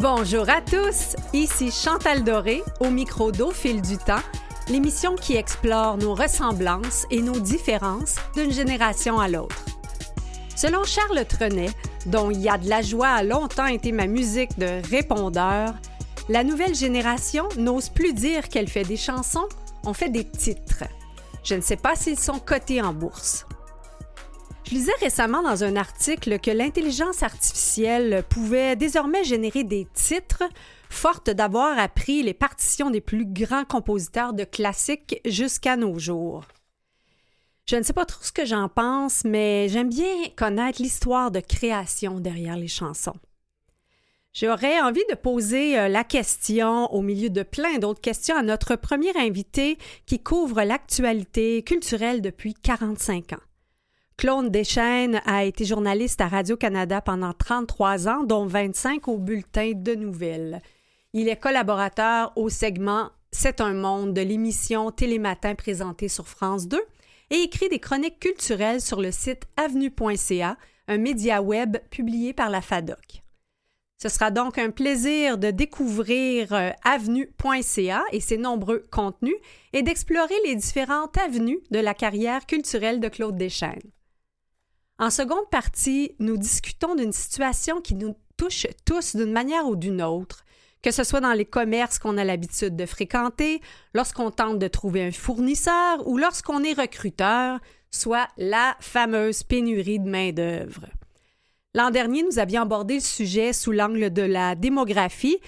Bonjour à tous, ici Chantal Doré au micro d'Au du temps, l'émission qui explore nos ressemblances et nos différences d'une génération à l'autre. Selon Charles Trenet, dont Il y a de la joie a longtemps été ma musique de répondeur, la nouvelle génération n'ose plus dire qu'elle fait des chansons, on fait des titres. Je ne sais pas s'ils sont cotés en bourse. Je lisais récemment dans un article que l'intelligence artificielle pouvait désormais générer des titres, forte d'avoir appris les partitions des plus grands compositeurs de classiques jusqu'à nos jours. Je ne sais pas trop ce que j'en pense, mais j'aime bien connaître l'histoire de création derrière les chansons. J'aurais envie de poser euh, la question au milieu de plein d'autres questions à notre premier invité qui couvre l'actualité culturelle depuis 45 ans. Claude Deschaines a été journaliste à Radio-Canada pendant 33 ans, dont 25 au bulletin de nouvelles. Il est collaborateur au segment C'est un monde de l'émission Télématin présentée sur France 2 et écrit des chroniques culturelles sur le site avenue.ca, un média web publié par la FADOC. Ce sera donc un plaisir de découvrir euh, avenue.ca et ses nombreux contenus et d'explorer les différentes avenues de la carrière culturelle de Claude Deschaines. En seconde partie, nous discutons d'une situation qui nous touche tous d'une manière ou d'une autre, que ce soit dans les commerces qu'on a l'habitude de fréquenter, lorsqu'on tente de trouver un fournisseur ou lorsqu'on est recruteur, soit la fameuse pénurie de main-d'œuvre. L'an dernier, nous avions abordé le sujet sous l'angle de la démographie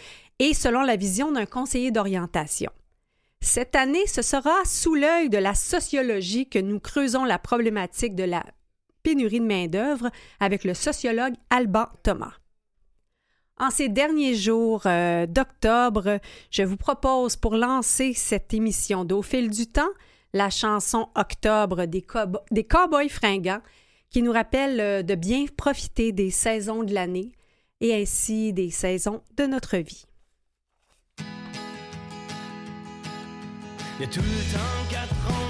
et selon la vision d'un conseiller d'orientation. Cette année, ce sera sous l'œil de la sociologie que nous creusons la problématique de la pénurie de main-d'œuvre avec le sociologue Alban Thomas. En ces derniers jours euh, d'octobre, je vous propose pour lancer cette émission d'Au fil du temps la chanson Octobre des, des Cowboys fringants qui nous rappelle euh, de bien profiter des saisons de l'année et ainsi des saisons de notre vie. Il y a tout le temps quatre ans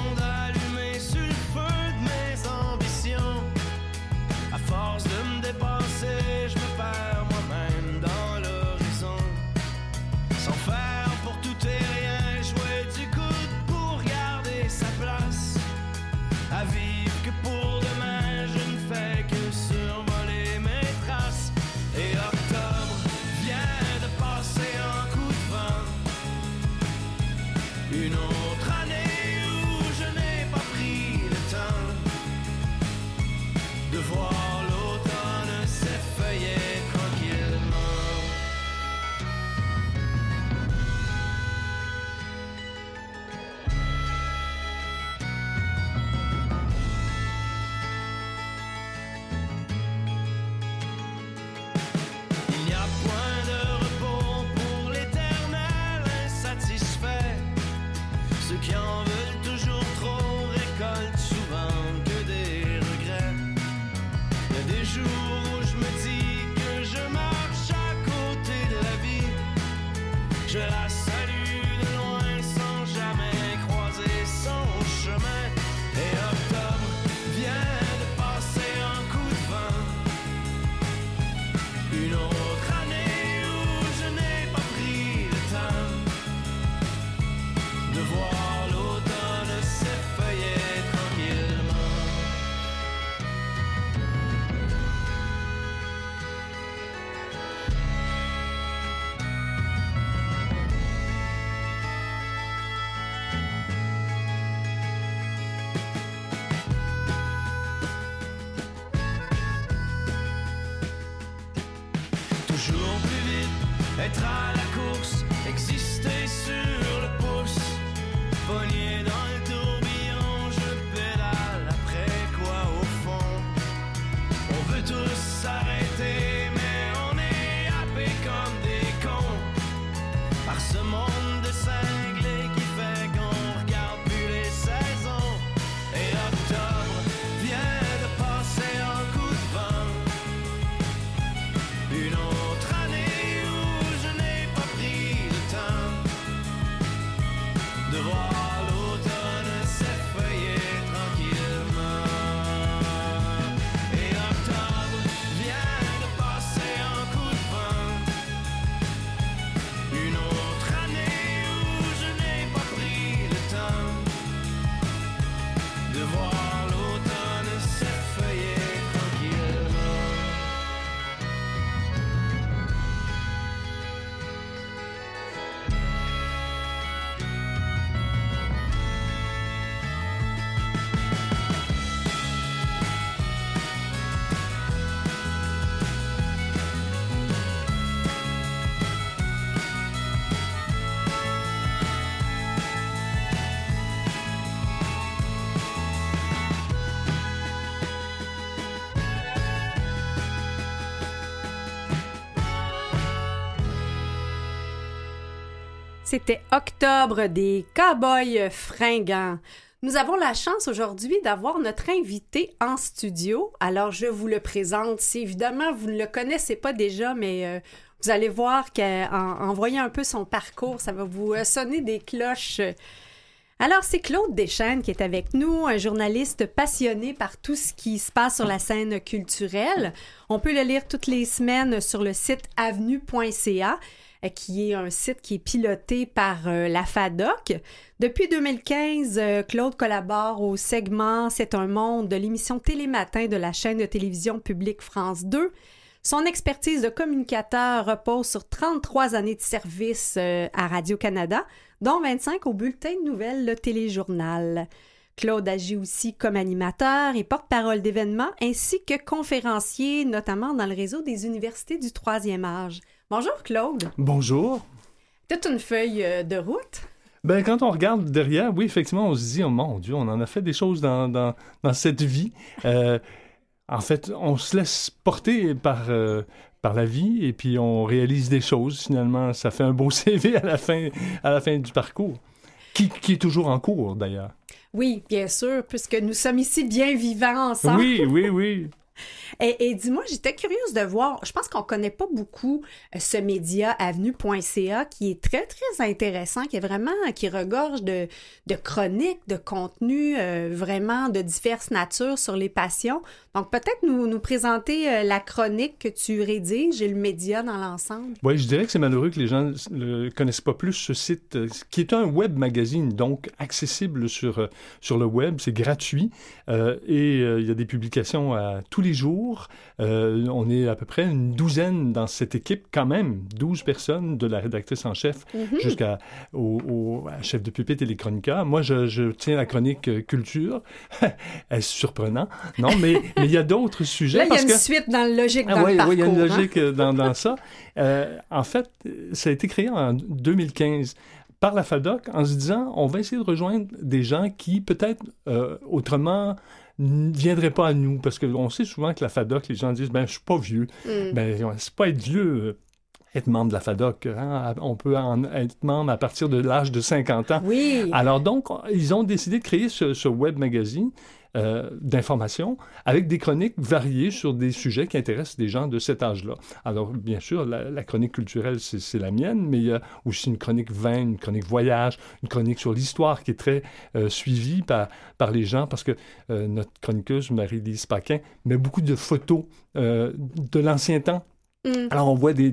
C'était Octobre des Cowboys fringants. Nous avons la chance aujourd'hui d'avoir notre invité en studio. Alors, je vous le présente. Si évidemment vous ne le connaissez pas déjà, mais euh, vous allez voir qu'en voyant un peu son parcours, ça va vous euh, sonner des cloches. Alors, c'est Claude Deschênes qui est avec nous, un journaliste passionné par tout ce qui se passe sur la scène culturelle. On peut le lire toutes les semaines sur le site avenue.ca. Euh, qui est un site qui est piloté par euh, la FADOC. Depuis 2015, euh, Claude collabore au segment C'est un monde de l'émission Télématin de la chaîne de télévision publique France 2. Son expertise de communicateur repose sur 33 années de service à Radio-Canada, dont 25 au bulletin de nouvelles Le Téléjournal. Claude agit aussi comme animateur et porte-parole d'événements ainsi que conférencier, notamment dans le réseau des universités du troisième âge. Bonjour Claude. Bonjour. T'as une feuille euh, de route? Ben, quand on regarde derrière, oui, effectivement, on se dit, oh mon Dieu, on en a fait des choses dans, dans, dans cette vie. Euh, en fait, on se laisse porter par, euh, par la vie et puis on réalise des choses. Finalement, ça fait un beau CV à la fin, à la fin du parcours, qui, qui est toujours en cours d'ailleurs. Oui, bien sûr, puisque nous sommes ici bien vivants ensemble. Oui, oui, oui. Et, dis-moi, j'étais curieuse de voir, je pense qu'on connaît pas beaucoup euh, ce média avenue.ca qui est très, très intéressant, qui est vraiment, qui regorge de, de chroniques, de contenus euh, vraiment de diverses natures sur les passions. Donc, peut-être nous, nous présenter euh, la chronique que tu rédiges et le média dans l'ensemble. Oui, je dirais que c'est malheureux que les gens ne connaissent pas plus ce site, qui est un web magazine, donc accessible sur, sur le web, c'est gratuit, et il y a des publications à tous les jours euh, on est à peu près une douzaine dans cette équipe, quand même, 12 personnes, de la rédactrice en chef mhm. jusqu'à au, chef de pupitre et les chroniqueurs. Moi, je, tiens la chronique euh, culture. Est-ce surprenant? Non, mais il y a d'autres sujets. Là, il y a une suite dans le logique ah dans le parcours. Oui, il y a une hein. logique euh, dans, ça. en fait, ça a été créé en 2015 par la FADOC en se disant on va essayer de rejoindre des gens qui peut-être autrement ne viendrait pas à nous. Parce qu'on sait souvent que la FADOC, les gens disent ben, je suis pas vieux. Mm. Ben, c'est pas être vieux euh, être membre de la FADOC. Hein. On peut en être membre à partir de l'âge de 50 ans. Oui. Alors donc, ils ont décidé de créer ce web magazine euh, d'informations avec des chroniques variées sur des sujets qui intéressent des gens de cet âge-là. Alors, bien sûr, la, chronique culturelle, c'est la mienne, mais il y a aussi une chronique vin, une chronique voyage, une chronique sur l'histoire qui est très euh, suivie par, par les gens parce que euh, notre chroniqueuse, Marie-Lise Paquin, met beaucoup de photos de l'ancien temps Mm. Alors, on voit des,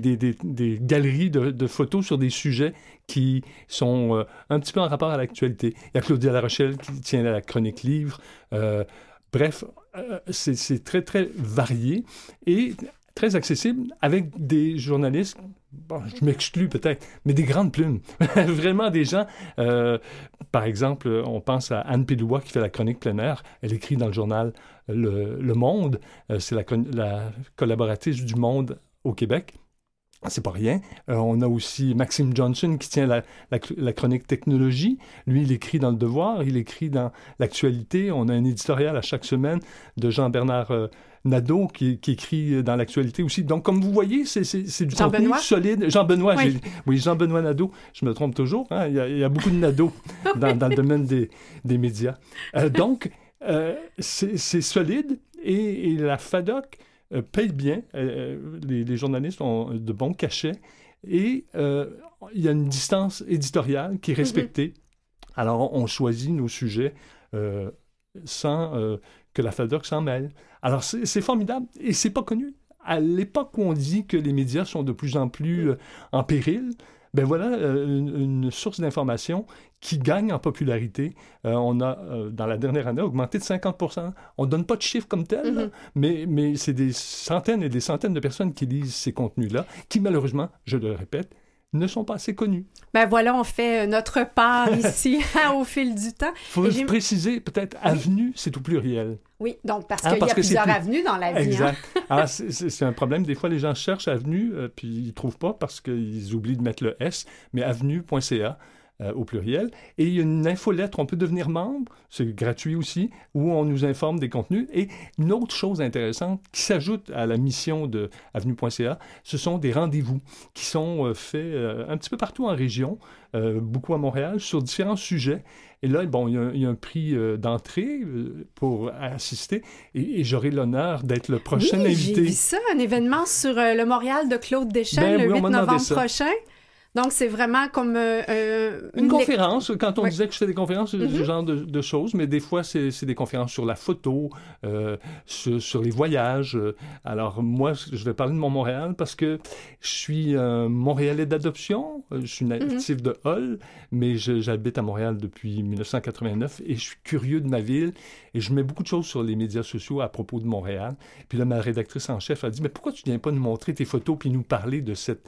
galeries de, photos sur des sujets qui sont euh, un petit peu en rapport à l'actualité. Il y a Claudia La Rochelle qui tient la chronique livre. Euh, bref, euh, c'est très, très varié et très accessible avec des journalistes, bon, je m'exclus peut-être, mais des grandes plumes. Vraiment des gens, par exemple, on pense à Anne Pédoua qui fait la chronique plein air. Elle écrit dans le journal Le, le Monde. c'est la, la collaboratrice du Monde au Québec. C'est pas rien. Euh, on a aussi Maxime Johnson qui tient la, la, chronique technologie. Lui, il écrit dans Le Devoir, il écrit dans l'actualité. On a un éditorial à chaque semaine de Jean-Bernard euh, Nadeau qui, qui, écrit dans l'actualité aussi. Donc, comme vous voyez, c'est du contenu solide. Jean-Benoît, oui, oui Jean-Benoît Nadeau, je me trompe toujours. Hein? Il, y a, il, y a, beaucoup de Nadeau dans, dans, le domaine des, des médias. Euh, donc, c'est solide et, et la FADOC euh, payent bien. Euh, euh, les, journalistes ont de bons cachets. Et il y a une distance éditoriale qui est respectée. Mhm. Alors, on choisit nos sujets sans que la FADOC s'en mêle. Alors, c'est formidable et c'est pas connu. À l'époque où on dit que les médias sont de plus en plus en péril, ben voilà euh, une, source d'information qui gagne en popularité. Euh, on a, euh, dans la dernière année, augmenté de 50 On ne donne pas de chiffres comme tel, mm-hmm. mais, mais c'est des centaines et des centaines de personnes qui lisent ces contenus-là, qui malheureusement, je le répète, ne sont pas assez connus. Ben voilà, on fait notre part ici au fil du temps. Il faut préciser, peut-être, avenue, c'est au pluriel. Oui, donc parce hein, qu'il y a plusieurs avenues dans la vie. Hein. Exact. ah, c'est un problème. Des fois, les gens cherchent avenue, euh, puis ils ne trouvent pas parce qu'ils oublient de mettre le S, mais avenue.ca. euh, au pluriel. Et il y a une infolettre, on peut devenir membre, c'est gratuit aussi, où on nous informe des contenus. Et une autre chose intéressante qui s'ajoute à la mission de avenue.ca, ce sont des rendez-vous qui sont euh, faits euh, un petit peu partout en région, beaucoup à Montréal, sur différents sujets. Et là, bon, il y a, un prix d'entrée pour assister et, j'aurai l'honneur d'être le prochain oui, invité. J'ai vu ça, un événement sur le Montréal de Claude Deschamps ben le 8 novembre prochain. Donc, c'est vraiment comme euh, euh, une, conférence. Quand on disait que je fais des conférences, c'est ce mm-hmm. genre de, choses, mais des fois, c'est des conférences sur la photo, euh, sur, les voyages. Alors, moi, je vais parler de mon Montréal parce que je suis un Montréalais d'adoption. Je suis mm-hmm. natif de Hull, mais j'habite à Montréal depuis 1989 et je suis curieux de ma ville et je mets beaucoup de choses sur les médias sociaux à propos de Montréal. Puis là, ma rédactrice en chef a dit, mais pourquoi tu viens pas nous montrer tes photos puis nous parler de cette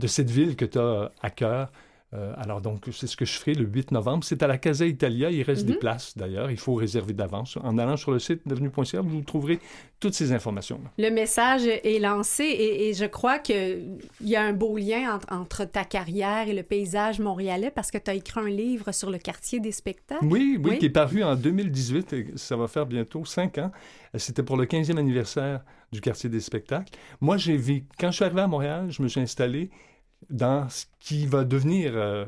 de cette ville que tu as à cœur. Euh, alors donc, c'est ce que je ferai le 8 novembre. C'est à la Casa Italia. Il reste des mhm. places d'ailleurs. Il faut réserver d'avance. En allant sur le site devenu.ca, vous trouverez toutes ces informations. Le message est lancé et, je crois qu'il y a un beau lien entre, ta carrière et le paysage montréalais parce que tu as écrit un livre sur le quartier des spectacles. Oui, oui, qui est paru en 2018 et ça va faire bientôt cinq ans. C'était pour le 15e anniversaire du quartier des spectacles. Moi, j'ai vu, quand je suis arrivé à Montréal, je me suis installé dans ce qui va devenir, euh,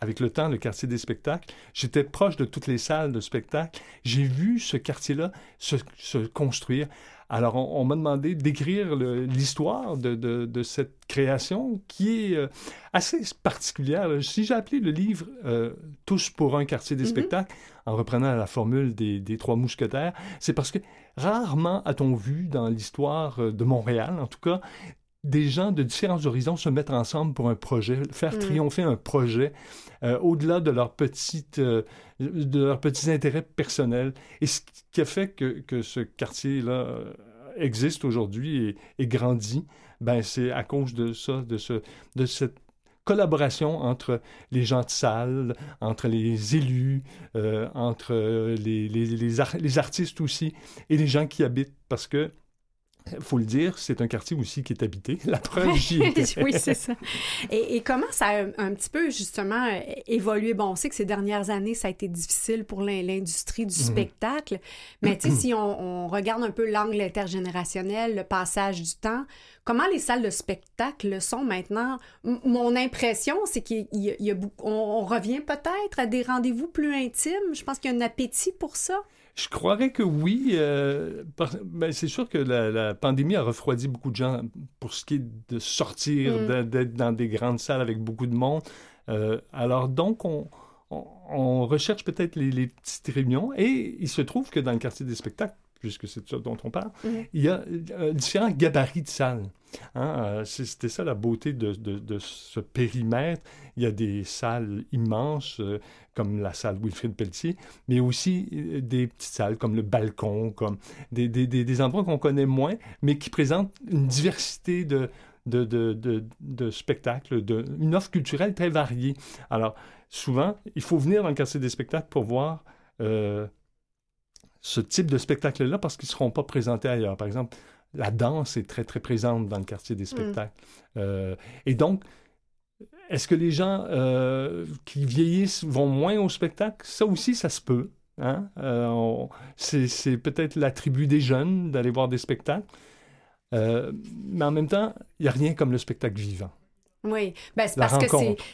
avec le temps, le quartier des spectacles. J'étais proche de toutes les salles de spectacle. J'ai vu ce quartier-là se, se, construire. Alors, on, m'a demandé d'écrire l'histoire de, de, de, cette création qui est euh, assez particulière. Si j'ai appelé le livre euh, Tous pour un quartier des mm-hmm. spectacles, en reprenant la formule des, des trois mousquetaires, c'est parce que rarement a-t-on vu dans l'histoire de Montréal, en tout cas, des gens de différents horizons se mettre ensemble pour un projet, faire mm. triompher un projet euh, au-delà de, leurs petites, euh, de leurs petits intérêts personnels. Et ce qui a fait que, que ce quartier-là euh, existe aujourd'hui et, et, grandit, ben c'est à cause de ça, de, ce, de cette collaboration entre les gens de salle, entre les élus, entre les, les, les, les artistes aussi, et les gens qui habitent, parce que il faut le dire, c'est un quartier aussi qui est habité. La preuve, j'y oui, c'est ça. Et, comment ça a un, petit peu, justement, évolué? Bon, on sait que ces dernières années, ça a été difficile pour l'industrie du mhm. spectacle, mais tu sais, si on, regarde un peu l'angle intergénérationnel, le passage du temps, comment les salles de spectacle sont maintenant? mon impression, c'est qu'on revient peut-être à des rendez-vous plus intimes. Je pense qu'il y a un appétit pour ça. Je croirais que oui. Euh, ben, c'est sûr que la, pandémie a refroidi beaucoup de gens pour ce qui est de sortir, mm. d'être dans des grandes salles avec beaucoup de monde. Euh, alors donc, on, on, recherche peut-être les, les, petites réunions et il se trouve que dans le quartier des spectacles, puisque c'est ça dont on parle, mm-hmm. il y a euh, différents gabarits de salles. Hein. C'était ça la beauté de, de, ce périmètre. Il y a des salles immenses, comme la salle Wilfrid Pelletier, mais aussi des petites salles comme le balcon, comme des, des, des endroits qu'on connaît moins, mais qui présentent une diversité de, de, de, de, spectacles, de, une offre culturelle très variée. Alors, souvent, il faut venir dans le quartier des spectacles pour voir ce type de spectacle-là parce qu'ils ne seront pas présentés ailleurs. Par exemple, la danse est très, très présente dans le quartier des mm. spectacles. Euh, et donc, est-ce que les gens euh, qui vieillissent vont moins au spectacle? Ça aussi, ça se peut. Hein? Euh, c'est peut-être la tribu des jeunes d'aller voir des spectacles. mais en même temps, il n'y a rien comme le spectacle vivant. Oui, ben, c'est parce que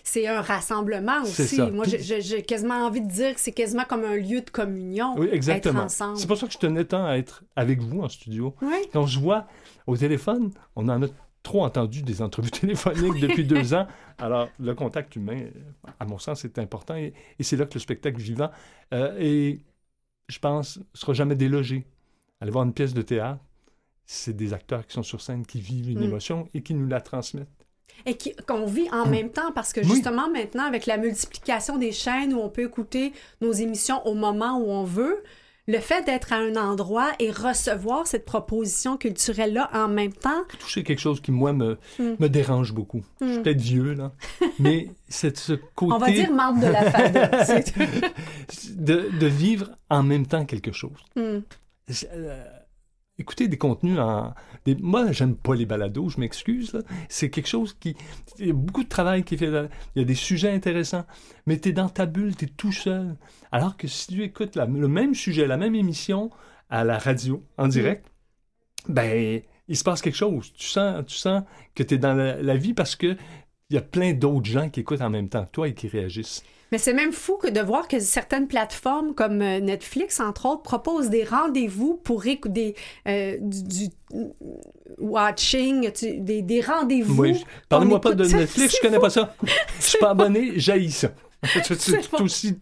c'est un rassemblement aussi. Moi, j'ai quasiment envie de dire que c'est quasiment comme un lieu de communion. Oui, exactement. C'est pour ça que je tenais tant à être avec vous en studio. Oui. Quand je vois au téléphone, on en a trop entendu des entrevues téléphoniques depuis deux ans. Alors, le contact humain, à mon sens, c'est important et, c'est là que le spectacle vivant, euh, et je pense, ne sera jamais délogé. Aller voir une pièce de théâtre, c'est des acteurs qui sont sur scène, qui vivent une mm. émotion et qui nous la transmettent et qu'on vit en même temps parce que justement maintenant avec la multiplication des chaînes où on peut écouter nos émissions au moment où on veut, le fait d'être à un endroit et recevoir cette proposition culturelle-là en même temps. Toucher quelque chose qui, moi, me, hmm. me dérange beaucoup. Je suis hmm. peut-être vieux, là, mais c'est ce côté... On va dire membre de la famille. de, de, vivre en même temps quelque chose. Hmm. Euh, écouter des contenus en... Des... Moi, j'aime pas les balados, je m'excuse. C'est quelque chose qui... Il y a beaucoup de travail qui fait. Il y a des sujets intéressants, mais tu es dans ta bulle, tu es tout seul. Alors que si tu écoutes le même sujet, la même émission à la radio, en direct, ben, il se passe quelque chose. Tu sens, tu sens que tu es dans la, vie parce que il y a plein d'autres gens qui écoutent en même temps toi et qui réagissent. Mais c'est même fou que de voir que certaines plateformes comme euh, Netflix, entre autres, proposent des rendez-vous pour écouter euh, du, watching, des, des rendez-vous. Oui, parlez-moi pas de Netflix, je connais pas ça. Je suis pas abonné, j'haïs ça. Je suis aussi,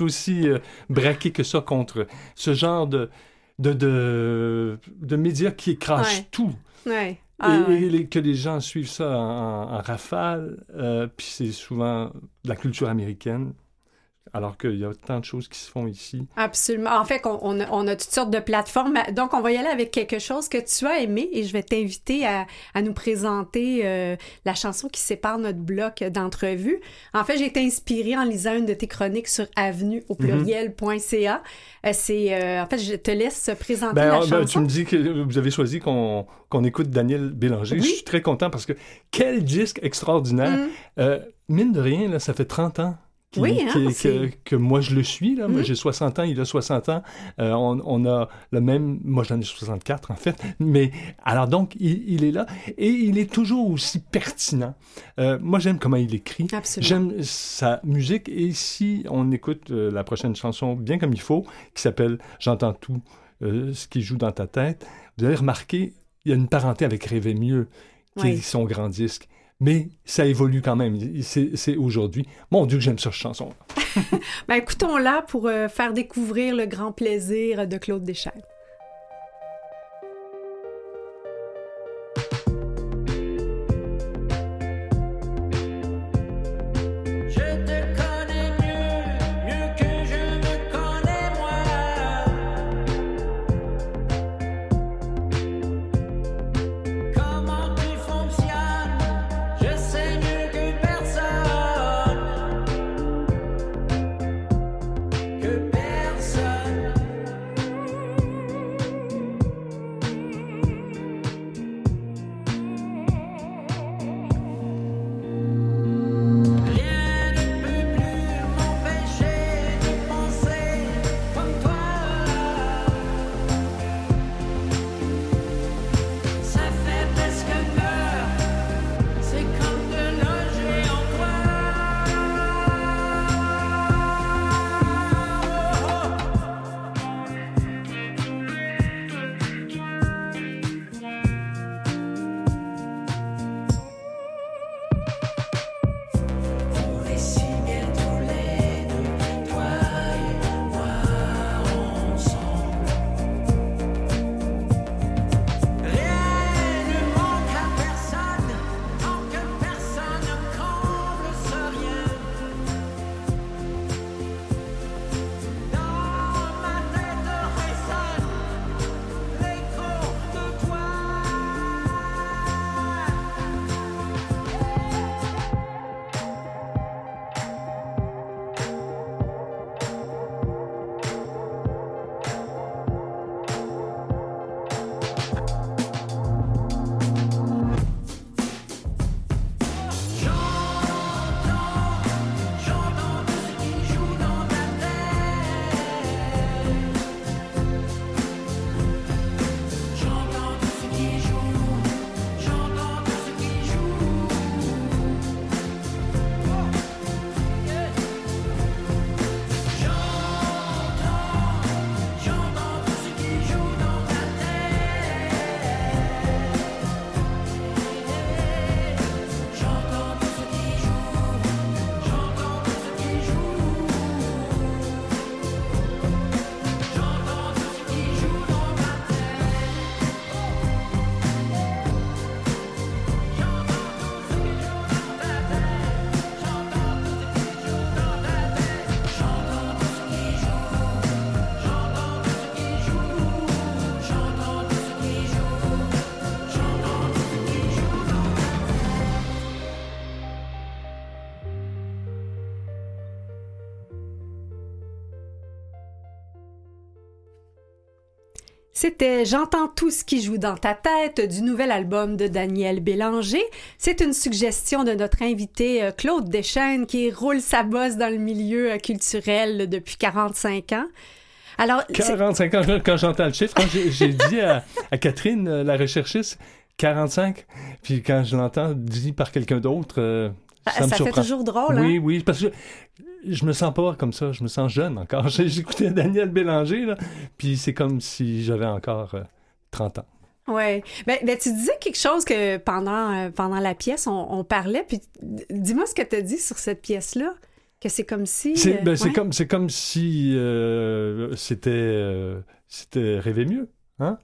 aussi euh, braqué que ça contre ce genre de, de, de, de médias qui écrasent tout. Ouais. Ah, et, que les gens suivent ça en, rafale, euh, puis c'est souvent de la culture américaine alors qu'il y a tant de choses qui se font ici. Absolument. En fait, on, a, toutes sortes de plateformes. Donc, on va y aller avec quelque chose que tu as aimé et je vais t'inviter à, nous présenter euh, la chanson qui sépare notre bloc d'entrevue. En fait, j'ai été inspirée en lisant une de tes chroniques sur avenue au mhm. Euh, c'est, euh, en fait, je te laisse présenter ben, la ben, chanson. tu me dis que vous avez choisi qu'on, écoute Daniel Bélanger. Je suis très content parce que quel disque extraordinaire. Mhm. mine de rien, là, ça fait 30 ans oui, hein, que, moi je le suis. Là. Moi mm-hmm. j'ai 60 ans, il a 60 ans. Euh, on, a le même. Moi j'en ai 64 en fait. Mais alors donc, il, est là et il est toujours aussi pertinent. Euh, moi j'aime comment il écrit. J'aime sa musique. Et si on écoute euh, la prochaine chanson bien comme il faut, qui s'appelle J'entends tout ce qui joue dans ta tête, vous allez remarquer, il y a une parenté avec Rêver mieux, qui est son grand disque mais ça évolue quand même. C'est aujourd'hui. Mon Dieu, j'aime cette chanson. ben, écoutons-la pour euh, faire découvrir le grand plaisir de Claude Deschamps. C'était J'entends tout ce qui joue dans ta tête du nouvel album de Daniel Bélanger. C'est une suggestion de notre invité euh, Claude Deschênes qui roule sa bosse dans le milieu euh, culturel depuis 45 ans. Alors, 45 ans, quand j'entends le chiffre, quand j'ai dit à, Catherine, euh, la recherchiste, 45, puis quand je l'entends dit par quelqu'un d'autre, ça, ça fait toujours drôle, Oui, hein? oui, parce que je me sens pas comme ça, je me sens jeune encore. J'écoutais Daniel Bélanger, là, puis c'est comme si j'avais encore 30 euh, ans. Oui. Ben, ben, tu disais quelque chose que pendant, euh, pendant la pièce, on, parlait, puis dis-moi ce que tu as dit sur cette pièce-là. Que c'est comme si. C'est ben, comme, comme si euh, c'était c'était rêver mieux. Hein?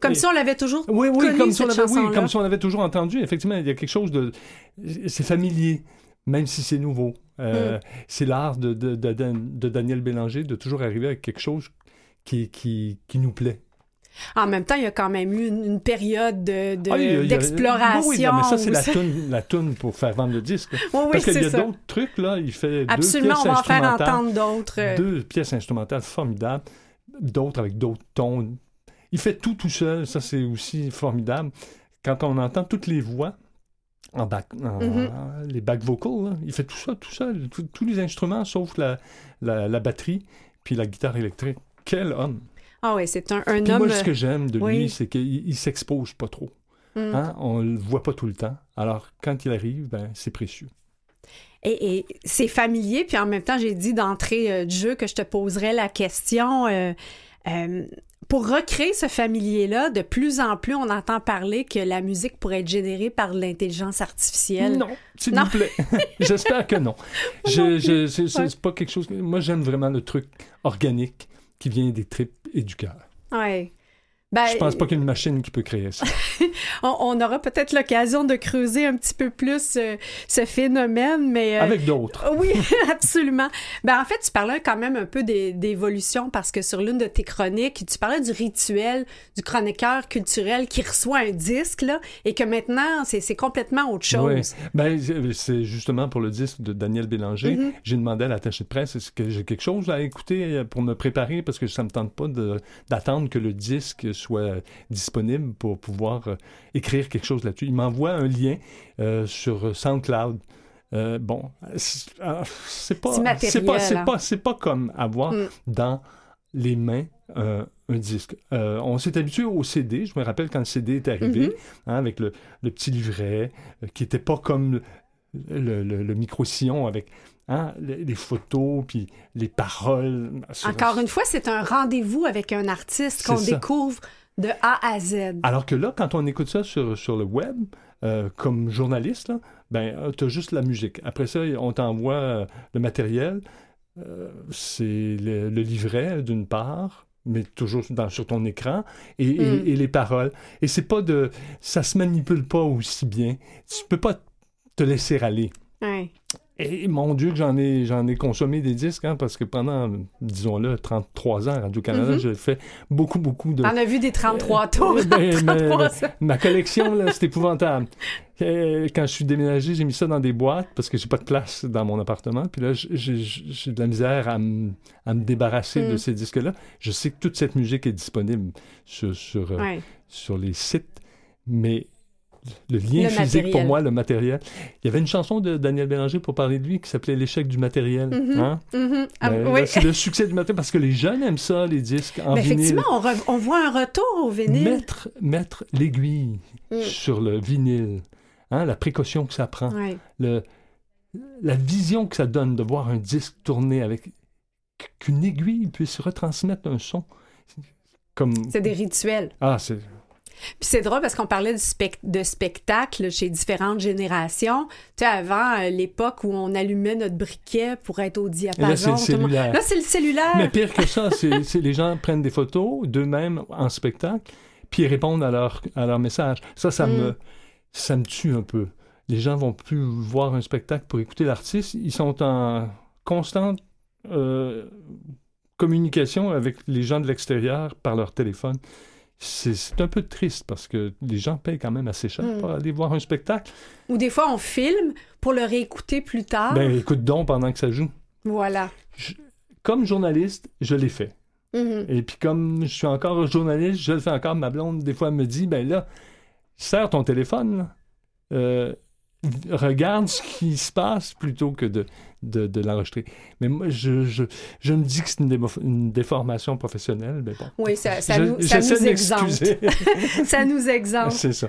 Comme si on l'avait toujours oui, oui, connu, comme si on l'avait, oui, comme si on l'avait toujours entendu. Effectivement, il y a quelque chose de... C'est familier, même si c'est nouveau. Euh, hmm. C'est l'art de, de, de, Daniel Bélanger de toujours arriver avec quelque chose qui, qui, qui nous plaît. En même temps, il y a quand même eu une, période d'exploration. De, oui, mais ça, c'est la toune, la toune pour faire vendre le disque. Oui, Parce qu'il y a d'autres trucs, là. Il fait Absolument, deux pièces on va en faire entendre d'autres. Deux pièces instrumentales formidables, d'autres avec d'autres tons. Il fait tout tout seul, ça, c'est aussi formidable. Quand on entend toutes les voix, en back, mm-hmm. les back vocals. Il fait tout ça, tout ça, tous les instruments sauf la, la, batterie puis la guitare électrique. Quel homme! Ah oui, c'est un, un homme. Moi, ce que j'aime de lui, c'est qu'il s'expose pas trop. Mm. Hein? On le voit pas tout le temps. Alors, quand il arrive, ben, c'est précieux. Et, et c'est familier, puis en même temps, j'ai dit d'entrée euh, du jeu que je te poserais la question. Euh, euh, pour recréer ce familier-là, de plus en plus, on entend parler que la musique pourrait être générée par l'intelligence artificielle. Non, s'il vous plaît. J'espère que non. Je, je, c'est pas quelque chose. Moi, j'aime vraiment le truc organique qui vient des tripes et du cœur. Ouais. Ben, je pense pas qu'il y ait une machine qui peut créer ça. on, aura peut-être l'occasion de creuser un petit peu plus euh, ce phénomène, mais... Euh, Avec d'autres. Oui, absolument. Ben, en fait, tu parlais quand même un peu d'évolution parce que sur l'une de tes chroniques, tu parlais du rituel du chroniqueur culturel qui reçoit un disque, là, et que maintenant, c'est complètement autre chose. Oui. Ben, c'est justement pour le disque de Daniel Bélanger. Mm-hmm. J'ai demandé à l'attaché de presse, est-ce que j'ai quelque chose à écouter pour me préparer? Parce que ça me tente pas d'attendre que le disque soit disponible pour pouvoir euh, écrire quelque chose là-dessus. Il m'envoie un lien euh, sur SoundCloud. Euh, bon, c'est pas, c'est pas, c'est pas, c'est pas comme avoir mm. dans les mains un disque. on s'est habitué au CD. Je me rappelle quand le CD est arrivé, mm-hmm. hein, avec le, petit livret, qui était pas comme le, le micro-sillon avec Hein, les, photos, puis les paroles. Encore une fois, c'est un rendez-vous avec un artiste qu'on découvre de A à Z. Alors que là, quand on écoute ça sur, sur le web, euh, comme journaliste, là, ben, euh, tu as juste la musique. Après ça, on t'envoie euh, le matériel. c'est le, livret, d'une part, mais toujours dans, sur ton écran, et, et, mm. et les paroles. Et c'est pas de... Ça se manipule pas aussi bien. Tu peux pas te laisser aller. Ouais. Et mon Dieu que j'en ai, j'en ai consommé des disques, hein, parce que pendant, disons-le, 33 ans à Radio-Canada, mm-hmm. j'ai fait beaucoup, beaucoup de... On a vu des 33 euh, tours. Ben, ma, collection, là, c'est épouvantable. Euh, quand je suis déménagé, j'ai mis ça dans des boîtes parce que j'ai pas de place dans mon appartement. Puis là, j'ai de la misère à, me débarrasser de mm. ces disques-là. Je sais que toute cette musique est disponible sur, sur, euh, sur les sites, mais le lien physique pour moi, le matériel. Il y avait une chanson de Daniel Bélanger pour parler de lui qui s'appelait L'échec du matériel. Mm-hmm. Hein? Mm-hmm. Ah, ben, c'est le succès du matériel parce que les jeunes aiment ça, les disques en vinyle. Effectivement, on, voit un retour au vinyle. Mettre, mettre l'aiguille mm. sur le vinyle, hein, la précaution que ça prend, le, la vision que ça donne de voir un disque tourner avec qu'une aiguille puisse retransmettre un son. Comme... C'est des rituels. Ah, c'est puis c'est drôle parce qu'on parlait de, de spectacle chez différentes générations. Tu sais, avant, euh, l'époque où on allumait notre briquet pour être au diapason. Là, c'est le cellulaire. Là, c'est le cellulaire. Mais pire que ça, c'est les gens prennent des photos d'eux-mêmes en spectacle, puis ils répondent à leur, à leur message. Ça, ça, me, mm. ça me tue un peu. Les gens vont plus voir un spectacle pour écouter l'artiste. Ils sont en constante euh, communication avec les gens de l'extérieur par leur téléphone c'est un peu triste parce que les gens payent quand même assez cher hmm. pour aller voir un spectacle. Ou des fois, on filme pour le réécouter plus tard. Ben, écoute donc pendant que ça joue. Voilà. comme journaliste, je l'ai fait. Mhm. Et puis comme je suis encore journaliste, je le fais encore, ma blonde, des fois, elle me dit, ben là, serre ton téléphone. Euh, regarde ce qui se passe plutôt que de, de, de l'enregistrer. Mais moi, je, je, je me dis que c'est une, déformation professionnelle, mais bon. Oui, ça, ça Je- nous, ça nous exempte. ça nous exempte. c'est ça.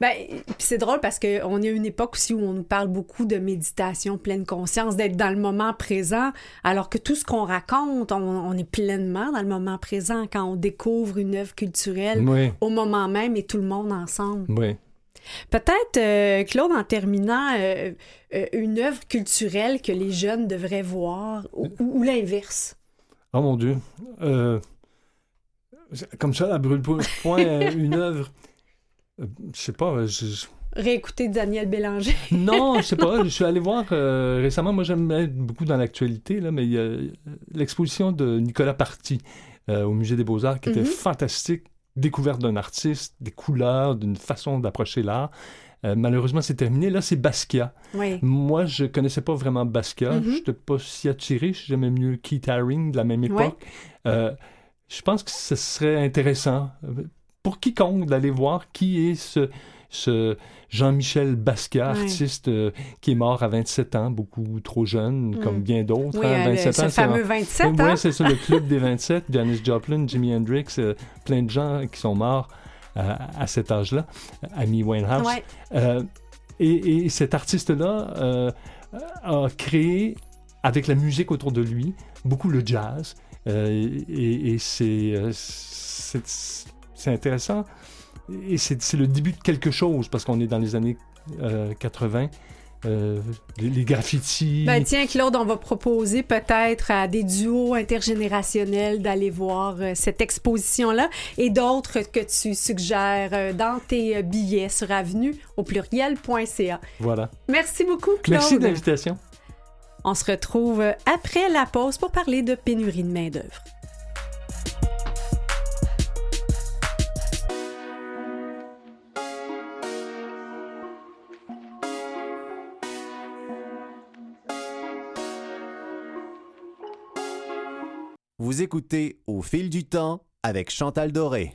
Ben, c'est drôle parce qu'on a une époque aussi où on nous parle beaucoup de méditation, pleine conscience, d'être dans le moment présent, alors que tout ce qu'on raconte, on, on est pleinement dans le moment présent quand on découvre une œuvre culturelle Oui, au moment même et tout le monde ensemble. oui. Peut-être, euh, Claude, en terminant, euh, euh, une œuvre culturelle que les jeunes devraient voir ou, l'inverse. Oh mon Dieu. Comme ça, à brûle point, une œuvre. Je sais pas. je- Réécouter Daniel Bélanger. Non, je sais pas. Je suis allé voir récemment. Moi, j'aime être beaucoup dans l'actualité, là, mais il y a l'exposition de Nicolas Party euh, au Musée des Beaux-Arts qui était Mhm. fantastique. Découverte d'un artiste, des couleurs, d'une façon d'approcher l'art. Euh, malheureusement, c'est terminé. Là, c'est Basquiat. Oui. Moi, je connaissais pas vraiment Basquiat. Mhm. Je n'étais pas si attiré. J'aimais mieux Keith Haring de la même époque. Euh, je pense que ce serait intéressant euh, pour quiconque d'aller voir qui est ce, ce Jean-Michel Basquiat, artiste euh, qui est mort à 27 ans, beaucoup trop jeune, Mm. comme bien d'autres. Oui, hein, euh, le- 27 ce ans, c'est fameux un- 27, oui, hein? c'est ça, le club des 27. Janis Joplin, Jimi Hendrix, euh, plein de gens qui sont morts euh, à cet âge-là. Amy Winehouse. Ouais. Euh, et, et cet artiste-là euh, a créé, avec la musique autour de lui, beaucoup le jazz. Euh, et et euh, c'est intéressant. Et c'est, le début de quelque chose, parce qu'on est dans les années euh, 80. Euh, les, les graffitis. Ben tiens, Claude, on va proposer peut-être à des duos intergénérationnels d'aller voir euh, cette exposition-là et d'autres que tu suggères euh, dans tes euh, billets sur avenue au pluriel.ca. Voilà. Merci beaucoup, Claude. Merci de l'invitation. On se retrouve euh, après la pause pour parler de pénurie de main-d'œuvre. Vous écoutez Au fil du temps avec Chantal Doré.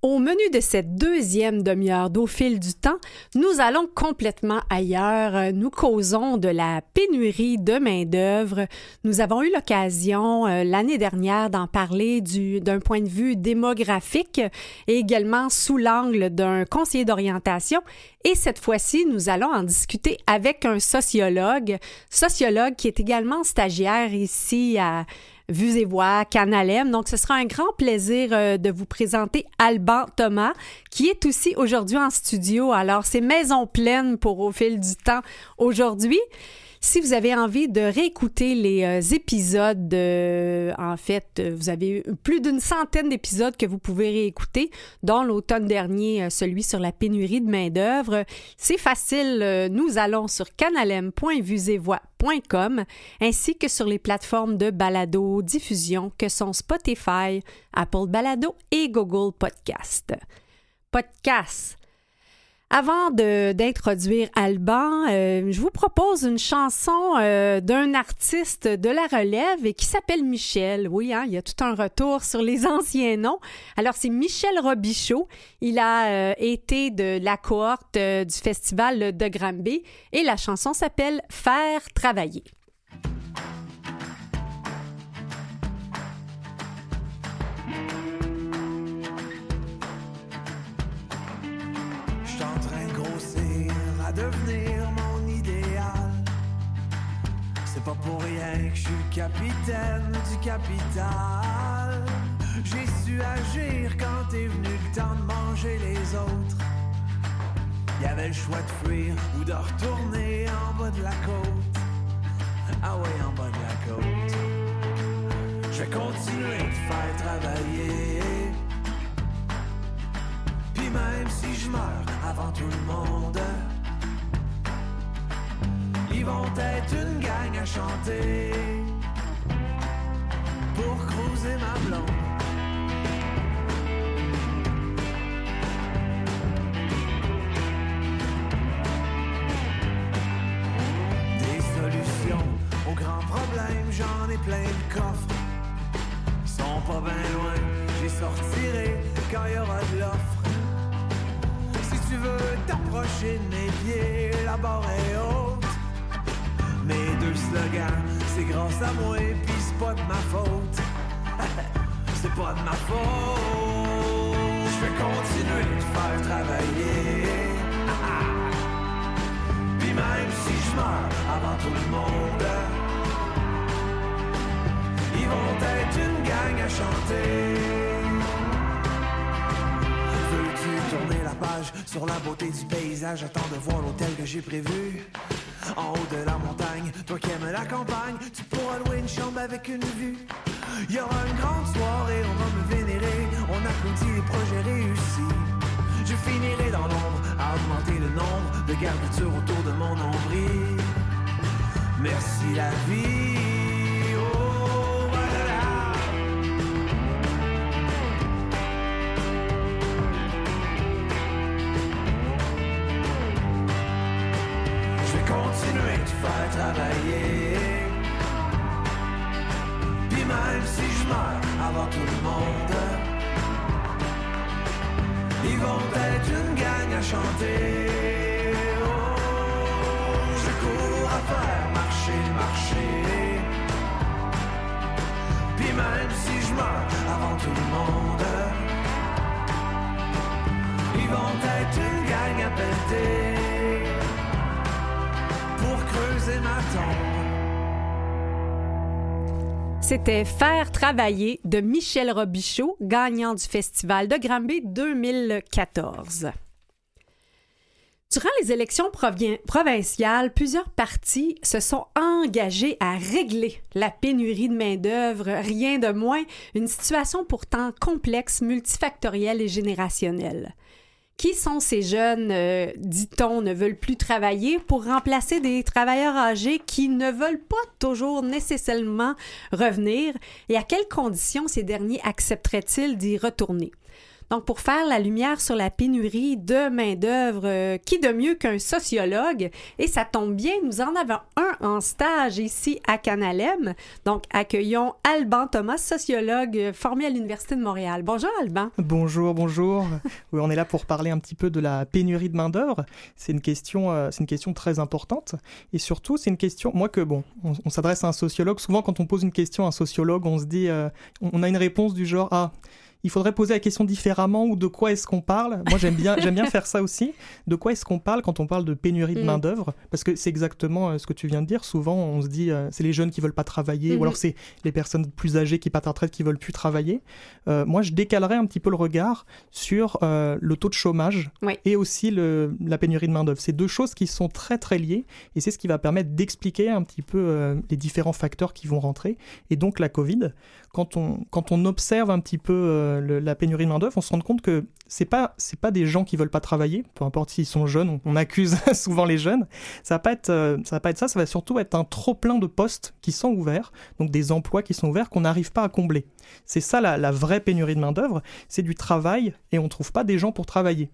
Au menu de cette deuxième demi-heure d'au fil du temps, nous allons complètement ailleurs. Nous causons de la pénurie de main-d'œuvre. Nous avons eu l'occasion euh, l'année dernière d'en parler du- d'un point de vue démographique et également sous l'angle d'un conseiller d'orientation. Et cette fois-ci, nous allons en discuter avec un sociologue, sociologue qui est également stagiaire ici à Vues et Voix, Canalem. Donc, ce sera un grand plaisir euh, de vous présenter Alban Thomas, qui est aussi aujourd'hui en studio. Alors, c'est maison pleine pour Au fil du temps aujourd'hui. Si vous avez envie de réécouter les euh, épisodes, euh, en fait, euh, vous avez plus d'une centaine d'épisodes que vous pouvez réécouter, dont l'automne dernier, celui sur la pénurie de main-d'œuvre. C'est facile. nous allons sur canalem.vuesetvoix.com ainsi que sur les plateformes de balado diffusion que sont Spotify, Apple Balado et Google Podcast. Podcast. Avant d'introduire Alban, euh, je vous propose une chanson euh, d'un artiste de la relève et qui s'appelle Michel. Oui, hein, il y a tout un retour sur les anciens noms. Alors, c'est Michel Robichaud. Il a euh, été de la cohorte du festival de Granby et la chanson s'appelle Faire travailler. Pour rien que je suis capitaine du capital. J'ai su agir quand est venu le temps de manger les autres. Y avait le choix de fuir ou de retourner en bas de la côte. Ah ouais, en bas de la côte. Je vais continuer de faire travailler. Puis même si je meurs avant tout le monde, ils vont être une gang à chanter pour cruiser ma blonde. Des solutions aux grands problèmes, j'en ai plein le coffre. Ils sont pas bien loin, j'y sortirai quand il y aura de l'offre. Si tu veux t'approcher de mes pieds, la barre est haute. Mes deux slogans, c'est grâce à moi, pis c'est pas de ma faute. c'est pas de ma faute. Je vais continuer de faire travailler. Puis même si je meurs avant tout le monde, ils vont être une gang à chanter. Veux-tu tourner la page sur la beauté du paysage? Attends de voir l'hôtel que j'ai prévu. En haut de la montagne, toi qui aimes la campagne, tu pourras louer une chambre avec une vue. Il y aura une grande soirée, on va me vénérer, on applaudit les projets réussis. Je finirai dans l'ombre à augmenter le nombre de garnitures autour de mon nombril. Merci la vie. C'était Faire travailler de Michel Robichaud, gagnant du Festival de Granby 2014. Durant les élections provinciales, plusieurs partis se sont engagés à régler la pénurie de main-d'œuvre, rien de moins, une situation pourtant complexe, multifactorielle et générationnelle. Qui sont ces jeunes, euh, dit-on, ne veulent plus travailler pour remplacer des travailleurs âgés qui ne veulent pas toujours nécessairement revenir? Et à quelles conditions ces derniers accepteraient-ils d'y retourner? Donc, pour faire la lumière sur la pénurie de main-d'œuvre, euh, qui de mieux qu'un sociologue? Et ça tombe bien, nous en avons un en stage ici à Canalem. Donc, accueillons Alban Thomas, sociologue euh, formé à l'Université de Montréal. Bonjour, Alban. Bonjour, bonjour. Oui, on est là pour parler un petit peu de la pénurie de main-d'œuvre. C'est une question, euh, c'est une question très importante. Et surtout, c'est une question, moi que bon, on, s'adresse à un sociologue. Souvent, quand on pose une question à un sociologue, on se dit, on a une réponse du genre, ah, il faudrait poser la question différemment ou de quoi est-ce qu'on parle. Moi, j'aime bien, j'aime bien faire ça aussi. De quoi est-ce qu'on parle quand on parle de pénurie de Mm. main-d'œuvre? Parce que c'est exactement euh, ce que tu viens de dire. Souvent, on se dit, euh, c'est les jeunes qui veulent pas travailler, ou alors c'est les personnes plus âgées qui partent à retraite qui veulent plus travailler. Euh, moi, je décalerais un petit peu le regard sur euh, le taux de chômage Oui. et aussi le, la pénurie de main-d'œuvre. C'est deux choses qui sont très très liées et c'est ce qui va permettre d'expliquer un petit peu les différents facteurs qui vont rentrer. Et donc, la Covid, quand on, quand on observe un petit peu euh, la pénurie de main-d'œuvre, on se rend compte que c'est pas, pas des gens qui veulent pas travailler, peu importe s'ils sont jeunes, on, accuse souvent les jeunes. Ça va euh, ça va pas être ça, ça va surtout être un trop plein de postes qui sont ouverts, donc des emplois qui sont ouverts qu'on n'arrive pas à combler. C'est ça la, la vraie pénurie de main-d'œuvre, c'est du travail et on trouve pas des gens pour travailler.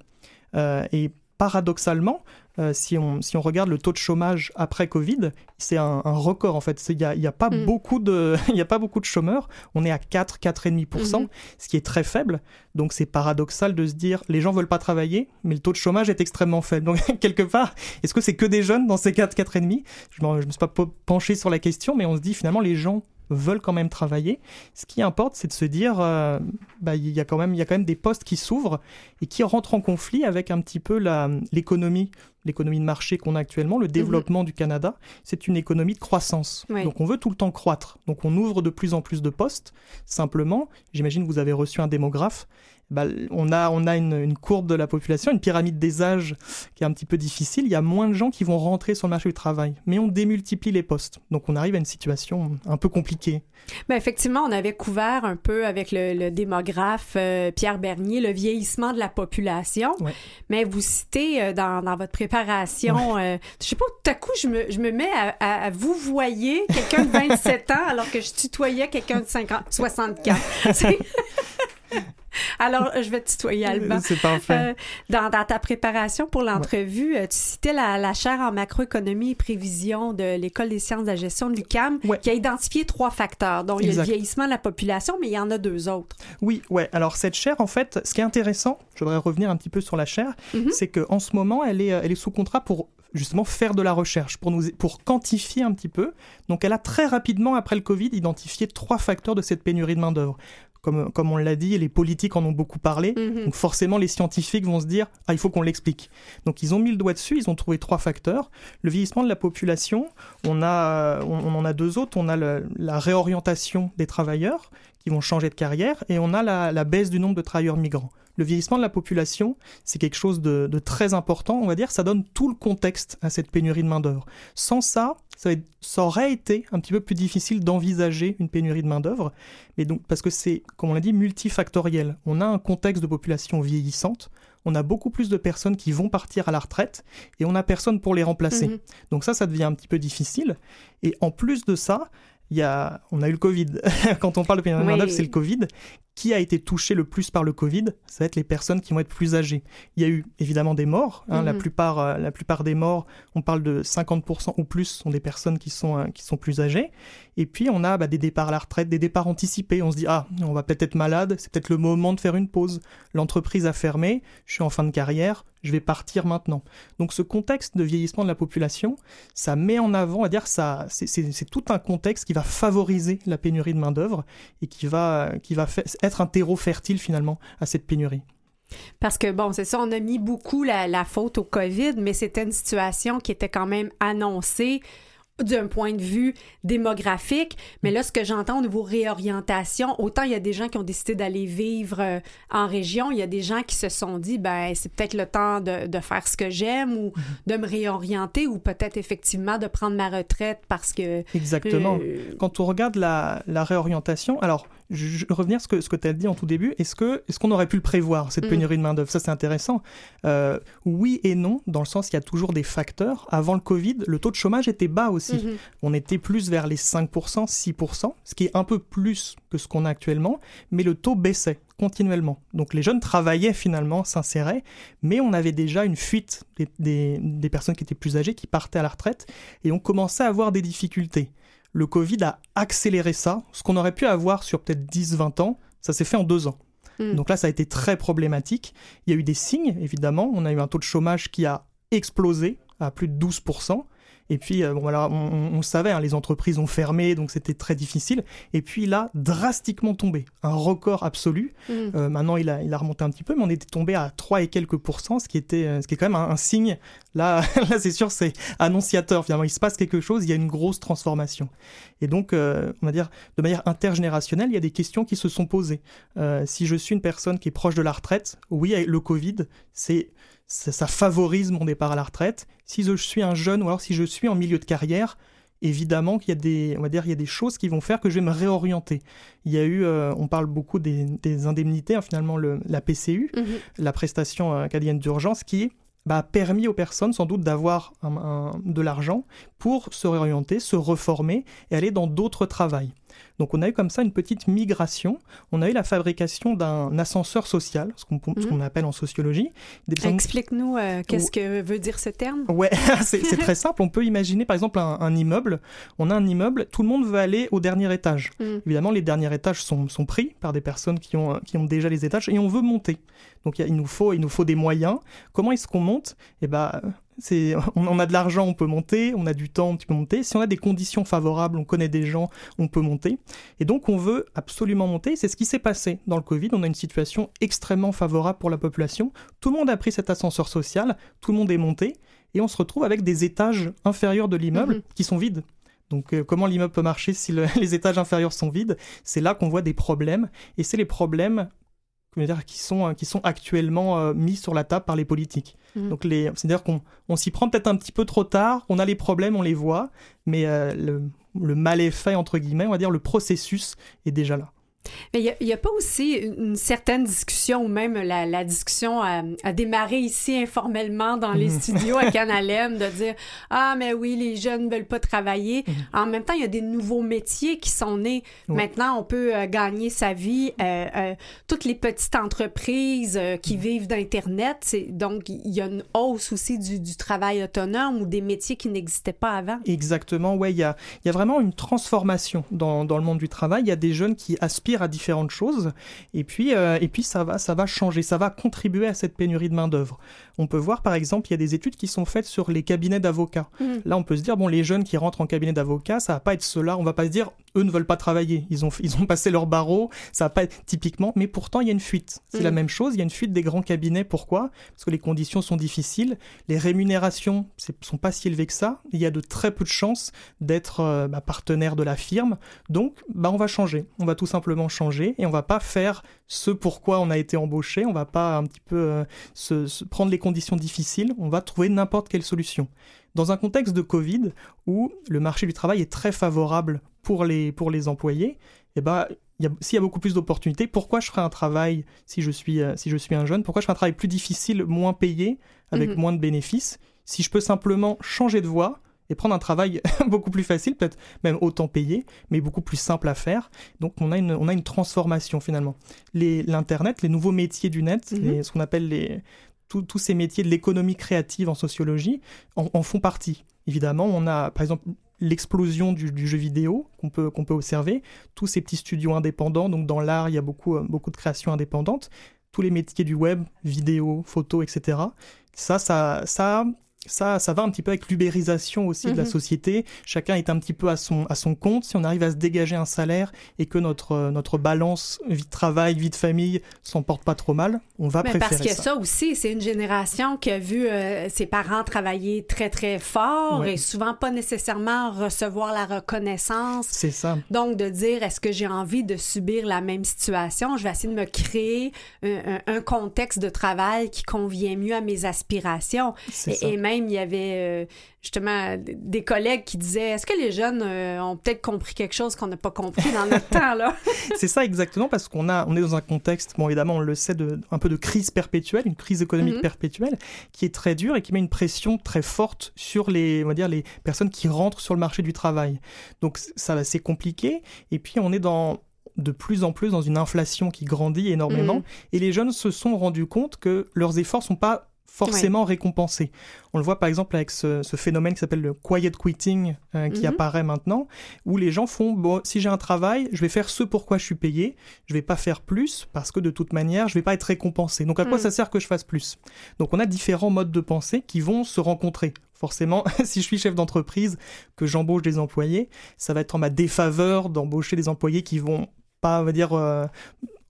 Euh, et paradoxalement, euh, si, on, si on regarde le taux de chômage après Covid, c'est un, un record en fait. Il n'y a, y a, pas Mm. beaucoup de- y a pas beaucoup de chômeurs. On est à 4, 4,5%, Mhm. ce qui est très faible. Donc c'est paradoxal de se dire les gens veulent pas travailler, mais le taux de chômage est extrêmement faible. Donc quelque part, est-ce que c'est que des jeunes dans ces 4, 4,5 Je ne me suis pas penché sur la question, mais on se dit finalement les gens veulent quand même travailler. Ce qui importe, c'est de se dire, euh, bah, il y a quand même, il y a quand même des postes qui s'ouvrent et qui rentrent en conflit avec un petit peu l'économie, l'économie de marché qu'on a actuellement, le développement du Canada. C'est une économie de croissance. Oui. Donc on veut tout le temps croître. Donc on ouvre de plus en plus de postes. Simplement, j'imagine que vous avez reçu un démographe. Bah, on a, on a une, une courbe de la population, une pyramide des âges qui est un petit peu difficile. Il y a moins de gens qui vont rentrer sur le marché du travail, mais on démultiplie les postes. Donc on arrive à une situation un peu compliquée. Ben effectivement, on avait couvert un peu avec le, le démographe euh, Pierre Bernier le vieillissement de la population. Ouais. Mais vous citez euh, dans, dans votre préparation, euh, je sais pas, tout à coup, je me, je me mets à, à- à vous voyer quelqu'un de 27 ans alors que je tutoyais quelqu'un de 50, 64. Alors, je vais te tutoyer, Alban. C'est parfait. Euh, dans, dans, ta préparation pour l'entrevue, euh, tu citais la, la, chaire en macroéconomie et prévision de l'École des sciences de la gestion de ouais. qui a identifié trois facteurs. Donc, il y a le vieillissement de la population, mais il y en a deux autres. Oui, ouais. Alors, cette chaire, en fait, ce qui est intéressant, je voudrais revenir un petit peu sur la chaire, mm -hmm. c'est qu'en ce moment, elle est, elle est sous contrat pour justement faire de la recherche, pour, nous, pour quantifier un petit peu. Donc elle a très rapidement, après le Covid, identifié trois facteurs de cette pénurie de main-d'œuvre. Comme, comme, on l'a dit, les politiques en ont beaucoup parlé. -hmm. Donc forcément, les scientifiques vont se dire ah il faut qu'on l'explique. Donc ils ont mis le doigt dessus. Ils ont trouvé trois facteurs le vieillissement de la population. On a on, on en a deux autres. On a le, la réorientation des travailleurs qui vont changer de carrière et on a la, la baisse du nombre de travailleurs migrants. Le vieillissement de la population, c'est quelque chose de, de, très important, on va dire, ça donne tout le contexte à cette pénurie de main-d'œuvre. Sans ça, ça, aurait été un petit peu plus difficile d'envisager une pénurie de main-d'œuvre, mais donc parce que c'est, comme on l'a dit, multifactoriel. On a un contexte de population vieillissante, on a beaucoup plus de personnes qui vont partir à la retraite et on n'a personne pour les remplacer. Mmh. Donc ça, ça devient un petit peu difficile. Et en plus de ça, il y a, on a eu le Covid. Quand on parle de pénurie de main-d'œuvre, c'est le Covid. Qui a été touché le plus par le Covid Ça va être les personnes qui vont être plus âgées. Il y a eu évidemment des morts. Hein, la, plupart, euh, la plupart des morts, on parle de 50% ou plus, sont des personnes qui sont, euh, qui sont plus âgées. Et puis on a bah, des départs à la retraite, des départs anticipés. On se dit, ah, on va peut-être être malade, c'est peut-être le moment de faire une pause. L'entreprise a fermé, je suis en fin de carrière, je vais partir maintenant. Donc ce contexte de vieillissement de la population, ça met en avant, à dire ça, c'est tout un contexte qui va favoriser la pénurie de main d'œuvre et qui va, qui va être un terreau fertile finalement à cette pénurie. Parce que, bon, c'est ça, on a mis beaucoup la, la faute au COVID, mais c'était une situation qui était quand même annoncée d'un point de vue démographique, mais là, ce que j'entends au niveau réorientation, autant il y a des gens qui ont décidé d'aller vivre euh, en région, il y a des gens qui se sont dit, ben, c'est peut-être le temps de, de, faire ce que j'aime ou de me réorienter ou peut-être effectivement de prendre ma retraite parce que... Exactement. Euh... Quand on regarde la, la réorientation, alors, je, revenir à ce que, ce que tu as dit en tout début, est-ce qu'on est qu'on aurait pu le prévoir, cette pénurie mmh. de main-d'œuvre? Ça, c'est intéressant. Euh, oui et non, dans le sens qu'il y a toujours des facteurs. Avant le Covid, le taux de chômage était bas aussi. Mmh. On était plus vers les 5%, 6%, ce qui est un peu plus que ce qu'on a actuellement, mais le taux baissait continuellement. Donc les jeunes travaillaient finalement, s'inséraient, mais on avait déjà une fuite des, des, des personnes qui étaient plus âgées, qui partaient à la retraite, et on commençait à avoir des difficultés le Covid a accéléré ça. Ce qu'on aurait pu avoir sur peut-être 10-20 ans, ça s'est fait en deux ans. Mm. Donc là, ça a été très problématique. Il y a eu des signes, évidemment. On a eu un taux de chômage qui a explosé à plus de 12%. Et puis, euh, bon, voilà, on, on savait, hein, les entreprises ont fermé, donc c'était très difficile. Et puis, il a drastiquement tombé, un record absolu. Mmh. Euh, maintenant, il a, il a remonté un petit peu, mais on était tombé à 3 et quelques pourcents, ce qui, était, ce qui est quand même un, un signe. Là, là c'est sûr, c'est annonciateur. Finalement, il se passe quelque chose, il y a une grosse transformation. Et donc, euh, on va dire, de manière intergénérationnelle, il y a des questions qui se sont posées. Euh, si je suis une personne qui est proche de la retraite, oui, le Covid, c'est ça, ça, favorise mon départ à la retraite. Si je suis un jeune ou alors si je suis en milieu de carrière, évidemment qu'il y a des, on va dire, il y a des choses qui vont faire que je vais me réorienter. Il y a eu, euh, on parle beaucoup des, des indemnités, hein, finalement le, la PCU, -hmm. la prestation acadienne d'urgence, qui bah, permis aux personnes sans doute d'avoir de l'argent pour se réorienter, se reformer et aller dans d'autres travails. Donc on a eu comme ça une petite migration. On a eu la fabrication d'un ascenseur social, ce qu'on qu mmh. appelle en sociologie. Explique-nous euh, qu'est-ce que veut dire ce terme? Ouais, c'est très simple. On peut imaginer par exemple un, un, immeuble. On a un immeuble, tout le monde veut aller au dernier étage. Mmh. Évidemment, les derniers étages sont, sont, pris par des personnes qui ont, qui ont déjà les étages et on veut monter. Donc il, nous faut, il nous faut des moyens. Comment est-ce qu'on monte? Eh ben, c'est, on a de l'argent, on peut monter, on a du temps, on peut monter. Si on a des conditions favorables, on connaît des gens, on peut monter. Et donc on veut absolument monter. C'est ce qui s'est passé dans le Covid. On a une situation extrêmement favorable pour la population. Tout le monde a pris cet ascenseur social, tout le monde est monté, et on se retrouve avec des étages inférieurs de l'immeuble mmh. qui sont vides. Donc euh, comment l'immeuble peut marcher si le, les étages inférieurs sont vides? C'est là qu'on voit des problèmes, et c'est les problèmes dire, qui, sont, qui sont actuellement euh, mis sur la table par les politiques. Mmh. Donc les, c'est-à-dire qu'on on, s'y prend peut-être un petit peu trop tard, on a les problèmes, on les voit, mais euh, le, le mal est fait, entre guillemets, on va dire, le processus est déjà là. Mais il n'y a, pas aussi une, certaine discussion, ou même la, discussion a, démarré ici informellement dans les mhm. studios à Canalem, de dire Ah, mais oui, les jeunes ne veulent pas travailler. Mhm. En même temps, il y a des nouveaux métiers qui sont nés. Maintenant, on peut euh, gagner sa vie. Euh, euh, toutes les petites entreprises qui mhm. vivent d'Internet, donc il y a une hausse aussi du, travail autonome ou des métiers qui n'existaient pas avant. Exactement, ouais, il y a, y a vraiment une transformation dans, dans le monde du travail. Il y a des jeunes qui aspirent à différentes choses. Et puis, euh, et puis ça, va, ça va changer, ça va contribuer à cette pénurie de main-d'œuvre. On peut voir, par exemple, il y a des études qui sont faites sur les cabinets d'avocats. Mmh. Là, on peut se dire, bon, les jeunes qui rentrent en cabinet d'avocat, ça va pas être cela. On va pas se dire, eux ne veulent pas travailler. Ils ont, ils ont passé leur barreau, ça va pas être typiquement, mais pourtant, il y a une fuite. C'est la mmh. même chose, il y a une fuite des grands cabinets. Pourquoi? Parce que les conditions sont difficiles, les rémunérations ne sont pas si élevées que ça, il y a de très peu de chances d'être euh, bah, partenaire de la firme. Donc, bah, on va changer. On va tout simplement changer et on va pas faire ce pourquoi on a été embauché. On va pas un petit peu euh, se, prendre les conditions difficiles. On va trouver n'importe quelle solution. Dans un contexte de Covid où le marché du travail est très favorable pour les, pour les employés, eh ben, s'il y a beaucoup plus d'opportunités, pourquoi je ferais un travail, si je suis, euh, si je suis un jeune, pourquoi je ferais un travail plus difficile, moins payé, avec mhm. moins de bénéfices, si je peux simplement changer de voie, et prendre un travail beaucoup plus facile, peut-être même autant payé, mais beaucoup plus simple à faire. Donc on a une, on a une transformation finalement. L'Internet, les, nouveaux métiers du net, mhm. ce qu'on appelle les, tous ces métiers de l'économie créative en sociologie, en, font partie. Évidemment, on a par exemple l'explosion du, jeu vidéo qu'on peut, qu'on peut observer, tous ces petits studios indépendants, donc dans l'art, il y a beaucoup, euh, beaucoup de créations indépendantes, tous les métiers du web, vidéo, photo, etc. Ça, ça, ça ça, ça va un petit peu avec l'ubérisation aussi de la mhm. société. Chacun est un petit peu à son, à son compte. Si on arrive à se dégager un salaire et que notre, euh, notre balance vie de travail, vie de famille s'en porte pas trop mal, on va préférer parce que ça. ça aussi, c'est une génération qui a vu euh, ses parents travailler très, très fort et souvent pas nécessairement recevoir la reconnaissance. C'est ça. Donc, de dire, est-ce que j'ai envie de subir la même situation? Je vais essayer de me créer un, un, contexte de travail qui convient mieux à mes aspirations. Et, et même il y avait euh, justement des collègues qui disaient Est-ce que les jeunes euh, ont peut-être compris quelque chose qu'on n'a pas compris dans notre temps là? C'est ça exactement parce qu'on a on est dans un contexte bon évidemment on le sait de un peu de crise perpétuelle, une crise économique mhm. perpétuelle qui est très dure et qui met une pression très forte sur les on va dire les personnes qui rentrent sur le marché du travail. Donc ça c'est compliqué et puis on est dans de plus en plus dans une inflation qui grandit énormément mhm. et les jeunes se sont rendus compte que leurs efforts sont pas forcément récompensé. On le voit par exemple avec ce, phénomène qui s'appelle le quiet quitting euh, qui mhm. apparaît maintenant, où les gens font bon, si j'ai un travail, je vais faire ce pourquoi je suis payé, je vais pas faire plus parce que de toute manière, je vais pas être récompensé. Donc à quoi mhm. ça sert que je fasse plus? Donc on a différents modes de pensée qui vont se rencontrer. Forcément, si je suis chef d'entreprise, que j'embauche des employés, ça va être en ma défaveur d'embaucher des employés qui vont pas, on va dire, euh,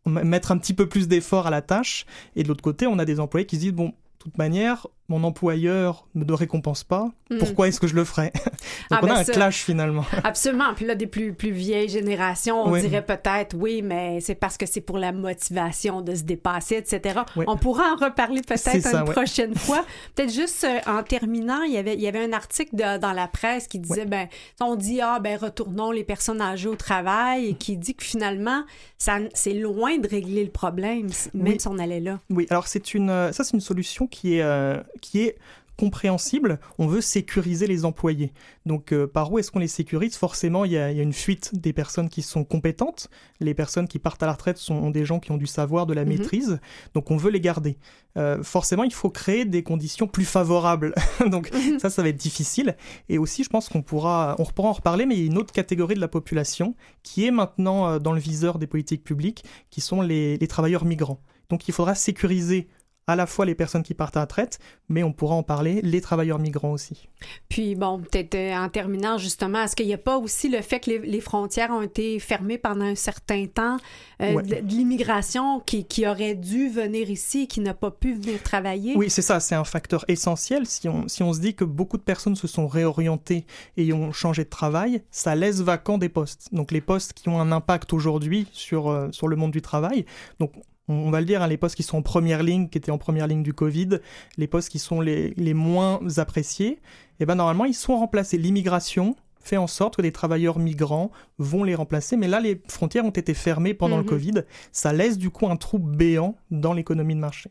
mettre un petit peu plus d'effort à la tâche. Et de l'autre côté, on a des employés qui se disent, bon, toute manière, mon employeur ne me récompense pas, hmm. pourquoi est-ce que je le ferais? Donc ah, on a ben un clash finalement. Absolument. Puis là, des plus, plus vieilles générations, on dirait peut-être oui, mais c'est parce que c'est pour la motivation de se dépasser, etc. On pourra en reparler peut-être une prochaine fois. Peut-être juste euh, en terminant, il y avait, il y avait un article dans la presse qui disait, ben, on dit, ah, ben, retournons les personnes âgées au travail et qui dit que finalement, ça, c'est loin de régler le problème, même si on allait là. Oui, alors c'est une, euh, ça c'est une solution qui est, euh, qui est compréhensible, on veut sécuriser les employés. Donc euh, par où est-ce qu'on les sécurise? Forcément, il y, a, une fuite des personnes qui sont compétentes. Les personnes qui partent à la retraite sont des gens qui ont du savoir, de la mhm. maîtrise. Donc on veut les garder. Euh, forcément, il faut créer des conditions plus favorables. Donc mhm. ça, ça va être difficile. Et aussi, je pense qu'on pourra, on pourra en reparler, mais il y a une autre catégorie de la population qui est maintenant dans le viseur des politiques publiques, qui sont les travailleurs migrants. Donc il faudra sécuriser à la fois les personnes qui partent à la traite, mais on pourra en parler, les travailleurs migrants aussi. Puis bon, peut-être euh, en terminant justement, est-ce qu'il n'y a pas aussi le fait que les, frontières ont été fermées pendant un certain temps, euh, de, l'immigration qui, qui, aurait dû venir ici et qui n'a pas pu venir travailler? Oui, c'est ça, c'est un facteur essentiel. Si on, si on se dit que beaucoup de personnes se sont réorientées et ont changé de travail, ça laisse vacant des postes. Donc les postes qui ont un impact aujourd'hui sur, euh, sur le monde du travail. Donc on va le dire, hein, les postes qui sont en première ligne, qui étaient en première ligne du Covid, les postes qui sont les, les moins appréciés, et eh ben normalement ils sont remplacés. L'immigration fait en sorte que des travailleurs migrants vont les remplacer. Mais là, les frontières ont été fermées pendant le Mhm. Covid. Ça laisse du coup un trou béant dans l'économie de marché.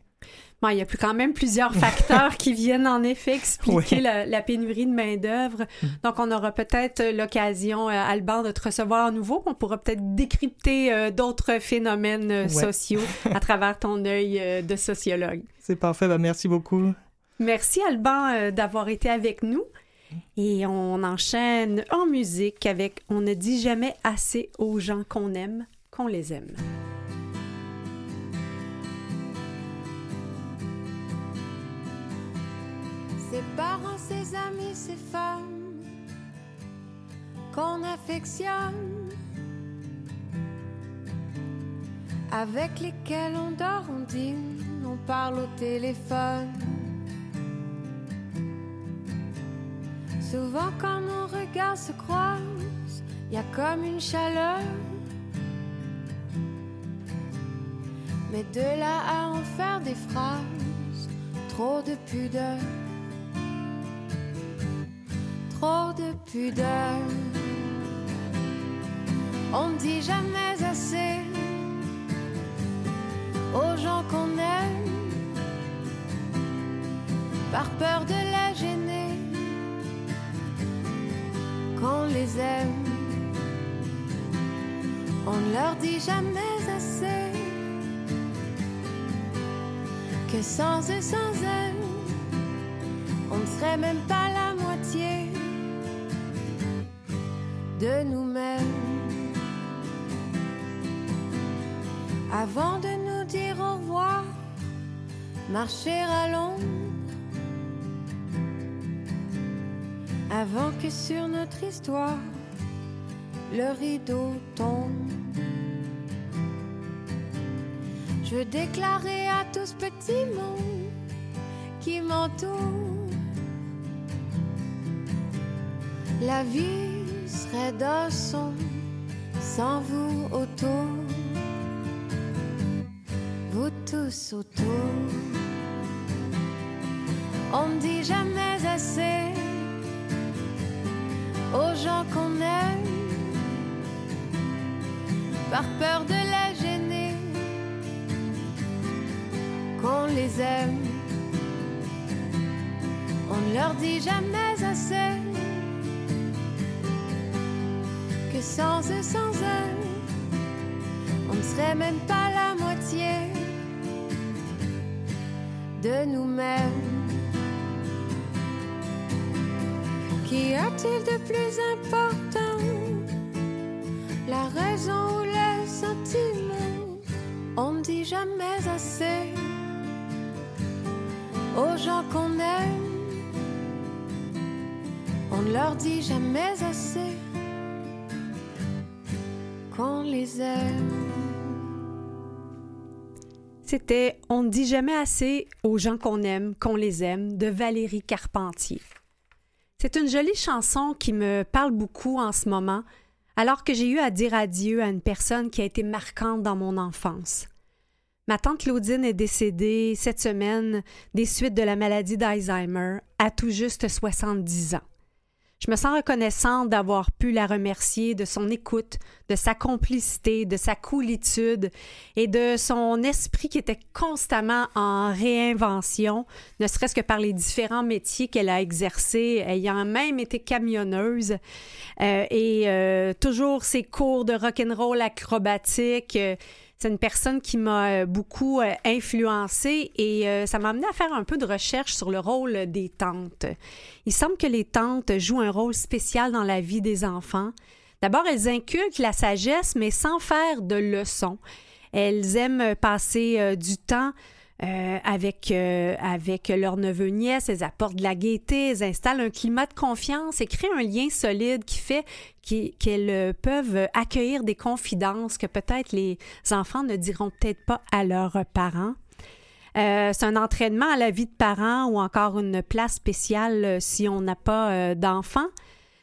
Bon, il y a plus quand même plusieurs facteurs qui viennent en effet expliquer la, la pénurie de main-d'œuvre. Mm. Donc, on aura peut-être l'occasion, euh, Alban, de te recevoir à nouveau. On pourra peut-être décrypter euh, d'autres phénomènes euh, Ouais. sociaux à travers ton œil euh, de sociologue. C'est parfait, bah, merci beaucoup. Merci, Alban, euh, d'avoir été avec nous. Et on enchaîne en musique avec On ne dit jamais assez aux gens qu'on aime, qu'on les aime. Ses parents, ses amis, ses femmes qu'on affectionne, avec lesquels on dort, on dîne, on parle au téléphone. Souvent quand nos regards se croisent, il y a comme une chaleur. Mais de là à en faire des phrases, trop de pudeur. On ne dit jamais assez aux gens qu'on aime, par peur de les gêner, qu'on les aime. On ne leur dit jamais assez que sans eux, sans elles, on ne serait même pas la de nous-mêmes. Avant de nous dire au revoir, marcher à l'ombre. Avant que sur notre histoire, le rideau tombe. Je veux déclarer à tout ce petit monde qui m'entoure la vie d'un son sans vous autour, vous tous autour. On ne dit jamais assez aux gens qu'on aime, par peur de les gêner, qu'on les aime. On ne leur dit jamais assez sans eux, sans eux, on ne serait même pas la moitié de nous-mêmes. Qu'y a-t-il de plus important? La raison ou les sentiments On ne dit jamais assez aux gens qu'on aime. On ne leur dit jamais assez qu'on les aime. C'était On ne dit jamais assez aux gens qu'on aime, qu'on les aime, de Valérie Carpentier. C'est une jolie chanson qui me parle beaucoup en ce moment, alors que j'ai eu à dire adieu à une personne qui a été marquante dans mon enfance. Ma tante Claudine est décédée cette semaine des suites de la maladie d'Alzheimer à tout juste 70 ans. Je me sens reconnaissante d'avoir pu la remercier de son écoute, de sa complicité, de sa coolitude et de son esprit qui était constamment en réinvention, ne serait-ce que par les différents métiers qu'elle a exercés, ayant même été camionneuse euh, et euh, toujours ses cours de rock'n'roll acrobatique. euh, c'est une personne qui m'a euh, beaucoup euh, influencée et euh, ça m'a amené à faire un peu de recherche sur le rôle des tantes. Il semble que les tantes jouent un rôle spécial dans la vie des enfants. D'abord, elles inculquent la sagesse, mais sans faire de leçons. Elles aiment passer du temps euh, avec, euh, avec leurs neveux nièces, elles apportent de la gaieté, elles installent un climat de confiance et créent un lien solide qui fait qu'elles euh, peuvent accueillir des confidences que peut-être les enfants ne diront peut-être pas à leurs parents. C'est un entraînement à la vie de parents ou encore une place spéciale si on n'a pas d'enfants.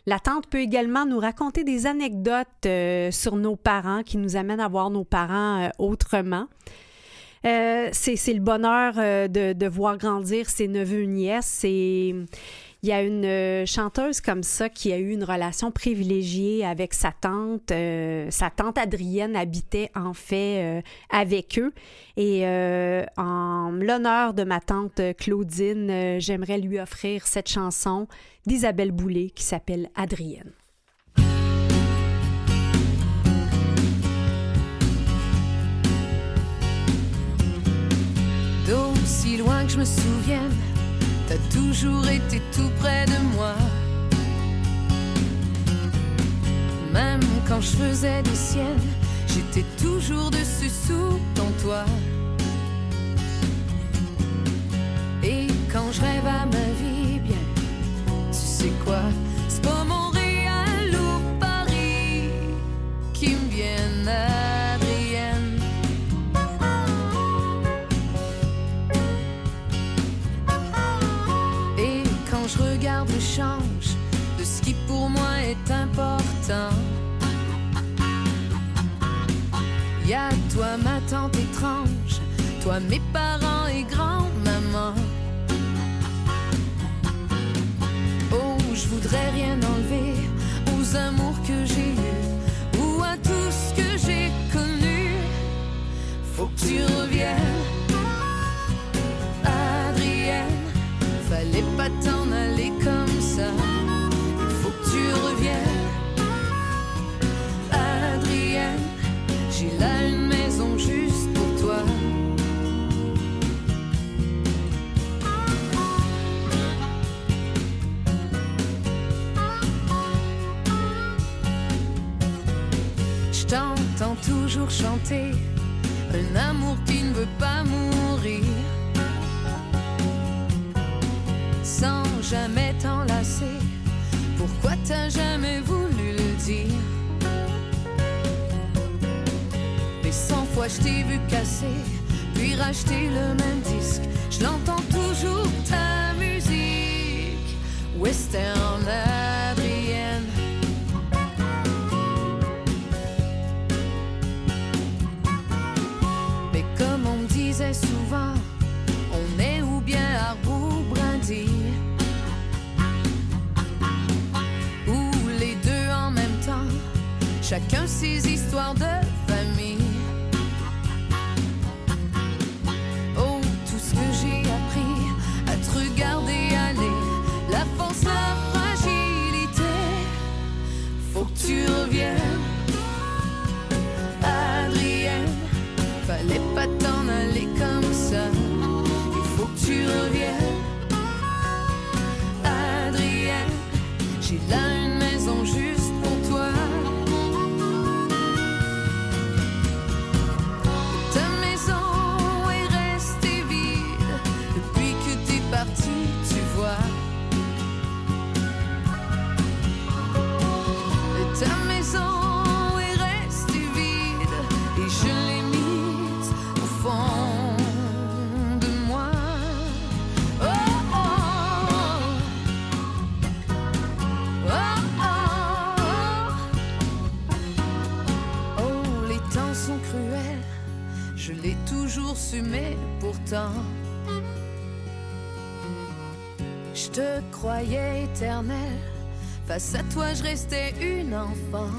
La tante peut également nous raconter des anecdotes sur nos parents qui nous amènent à voir nos parents autrement. Euh, c'est le bonheur euh, de, de voir grandir ses neveux nièces. Et Il y a une euh, chanteuse comme ça qui a eu une relation privilégiée avec sa tante. Euh, sa tante Adrienne habitait en fait avec eux. Et euh, en l'honneur de ma tante Claudine, j'aimerais lui offrir cette chanson d'Isabelle Boulay qui s'appelle Adrienne. D'aussi loin que je me souvienne, t'as toujours été tout près de moi. Même quand je faisais des siennes, j'étais toujours dessus sous ton toit. Et quand je rêve à ma vie, bien, tu sais quoi, c'est pas Montréal pour moi est important, y a toi ma tante étrange, toi mes parents et grand-maman. Oh, je voudrais rien enlever aux amours que j'ai eus ou à tout ce que j'ai connu. Faut que tu reviennes. Adrienne, fallait pas t'en aller toujours chanter un amour qui ne veut pas mourir. Sans jamais t'enlacer, pourquoi t'as jamais voulu le dire? Mais cent fois je t'ai vu casser, puis racheter le même disque. Je l'entends toujours ta musique, Western Adrienne. Chacun ses histoires de face à toi je restais une enfant.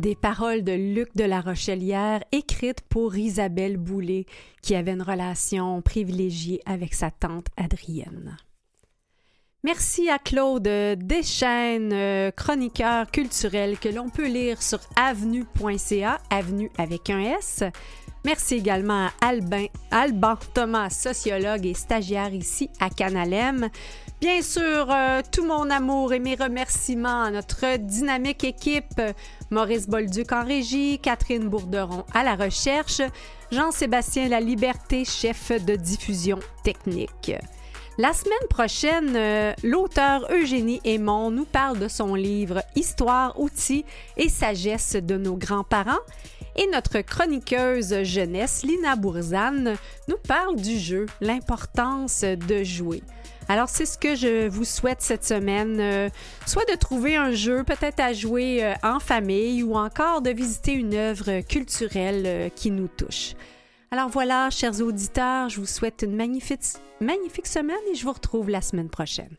Des paroles de Luc de la Rochelière, écrites pour Isabelle Boulay, qui avait une relation privilégiée avec sa tante Adrienne. Merci à Claude Deschaines, euh, chroniqueur culturel que l'on peut lire sur avenue.ca, avenue avec un S. Merci également à Albin, Alban Thomas, sociologue et stagiaire ici à Canalem. Bien sûr, euh, tout mon amour et mes remerciements à notre dynamique équipe, Maurice Bolduc en régie, Catherine Bourderon à la recherche, Jean-Sébastien La Liberté, chef de diffusion technique. La semaine prochaine, euh, l'auteur Eugénie Aymon nous parle de son livre Histoire, outils et sagesse de nos grands-parents. Et notre chroniqueuse jeunesse, Lina Bourzane, nous parle du jeu, l'importance de jouer. Alors, c'est ce que je vous souhaite cette semaine, euh, soit de trouver un jeu peut-être à jouer euh, en famille ou encore de visiter une œuvre culturelle euh, qui nous touche. Alors voilà, chers auditeurs, je vous souhaite une magnifique, magnifique semaine et je vous retrouve la semaine prochaine.